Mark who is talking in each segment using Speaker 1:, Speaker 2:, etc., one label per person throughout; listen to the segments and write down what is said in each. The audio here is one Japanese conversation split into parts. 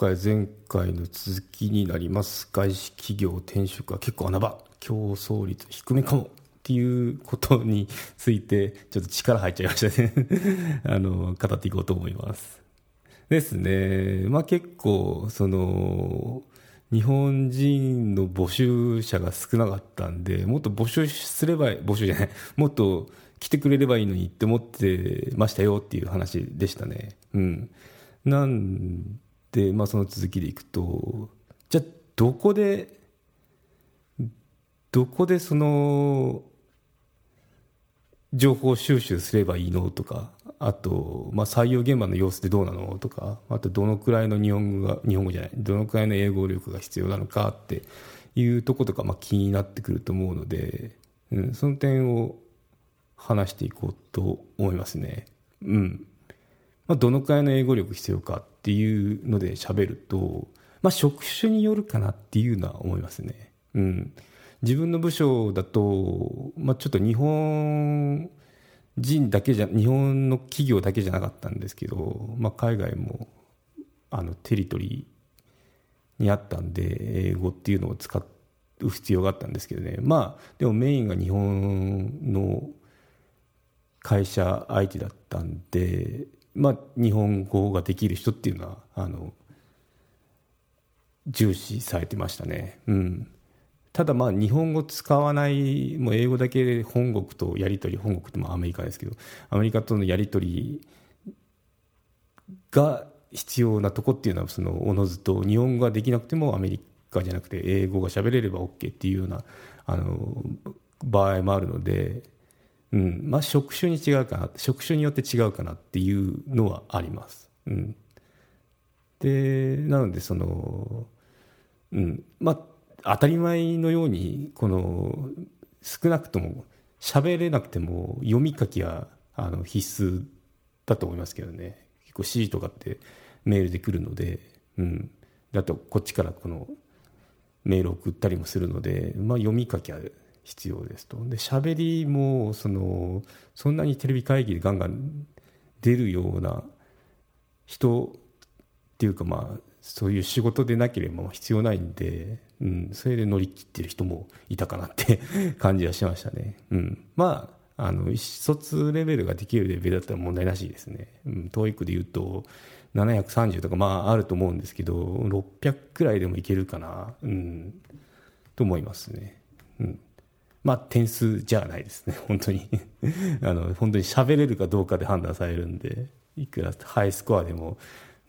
Speaker 1: 回前回の続きになります。外資企業転職は結構穴場。競争率低めかもっていうことについてちょっと力入っちゃいましたね。あの語っていこうと思います。ですね。まあ結構その日本人の募集者が少なかったんでもっと募集すれば募集じゃない。もっと来てくれればいいのにって思ってましたよっていう話でしたね。うん。なんで、まあ、その続きでいくとじゃあどこでどこでその情報収集すればいいのとかあと、まあ、採用現場の様子でどうなのとかあとどのくらいの日本語が日本語じゃないどのくらいの英語力が必要なのかっていうとことか、まあ、気になってくると思うので、うん、その点を話していこうと思いますね。うんまあ、どのくらいの英語力必要かっていうので喋ると、まあ、職種によるかなっていうのは思いますね。うん。自分の部署だと、まあ、ちょっと日本人だけじゃ、日本の企業だけじゃなかったんですけど、まあ、海外も、あの、テリトリーにあったんで、英語っていうのを使う必要があったんですけどね。まあ、でもメインが日本の会社相手だったんで、まあ、日本語ができる人っていうのはあの重視されてましたね。うんただまあ日本語使わないもう英語だけで本国とやり取り本国ってまあアメリカですけどアメリカとのやり取りが必要なとこっていうのはそのおのずと日本語ができなくてもアメリカじゃなくて英語が喋れれば OK っていうようなあの場合もあるのでうん。まあ、職種に違うかな職種によって違うかなっていうのはあります。うん、でなのでその、うん。まあ、当たり前のようにこの少なくとも喋れなくても読み書きはあの必須だと思いますけどね。結構指示とかってメールで来るので、うん、だとこっちからこのメール送ったりもするので、まあ、読み書きは必要ですと。で、喋りも、その、そんなにテレビ会議でガンガン出るような人っていうか、まあ、そういう仕事でなければ必要ないんで、うん、それで乗り切ってる人もいたかなって 感じはしましたね。うん。まあ、あの、意思疎通レベルができるレベルだったら問題なしですね。うん、TOEIC で言うと、730とかまああると思うんですけど、600くらいでもいけるかな、うん、と思いますね。うん。まあ、点数じゃないですね、本当に あの、本当に喋れるかどうかで判断されるんで、いくらハイスコアでも、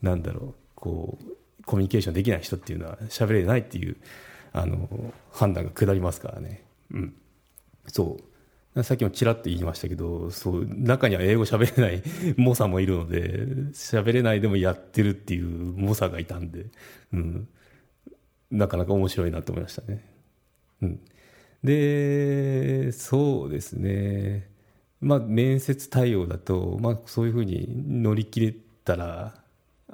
Speaker 1: なんだろう、こう、コミュニケーションできない人っていうのは喋れないっていう、あの、判断が下りますからね。うん。そう。さっきもちらっと言いましたけど、そう、中には英語喋れない 猛者もいるので、喋れないでもやってるっていう猛者がいたんで、うん。なかなか面白いなと思いましたね。うん。で、そうですね。まあ、面接対応だと、まあ、そういうふうに乗り切れたら、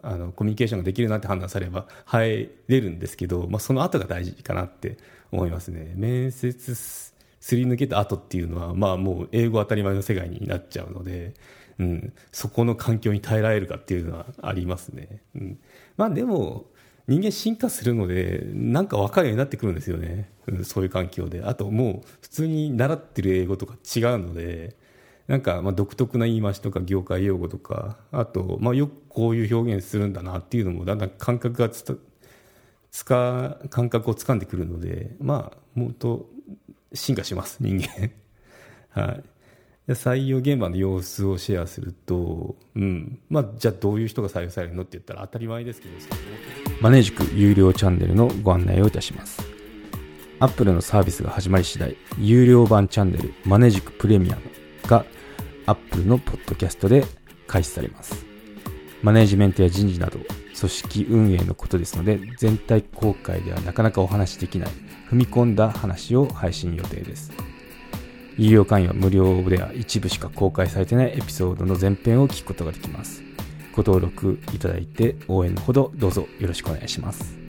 Speaker 1: あの、コミュニケーションができるなって判断されれば入れるんですけど、まあ、その後が大事かなって思いますね。面接すり抜けた後っていうのは、まあ、もう英語当たり前の世界になっちゃうので、うん、そこの環境に耐えられるかっていうのはありますね。うん、まあ、でも、人間進化するので、なんか分かるようになってくるんですよね。うん、そういう環境で。あともう、普通に習ってる英語とか違うので、なんか、ま、独特な言い回しとか業界用語とか、あと、まあ、よくこういう表現するんだなっていうのも、だんだん感覚がつた、つか、感覚をつかんでくるので、まあ、もっと進化します、人間。はい。採用現場の様子をシェアすると、うん。まあ、じゃあどういう人が採用されるのって言ったら当たり前ですけど、マネージク有料チャンネルのご案内をいたします。Apple のサービスが始まり次第、有料版チャンネルマネージクプレミアムが Apple のポッドキャストで開始されます。マネージメントや人事など、組織運営のことですので、全体公開ではなかなかお話しできない、踏み込んだ話を配信予定です。有料会員は無料では一部しか公開されてないエピソードの前編を聞くことができます。ご登録いただいて応援のほどどうぞよろしくお願いします。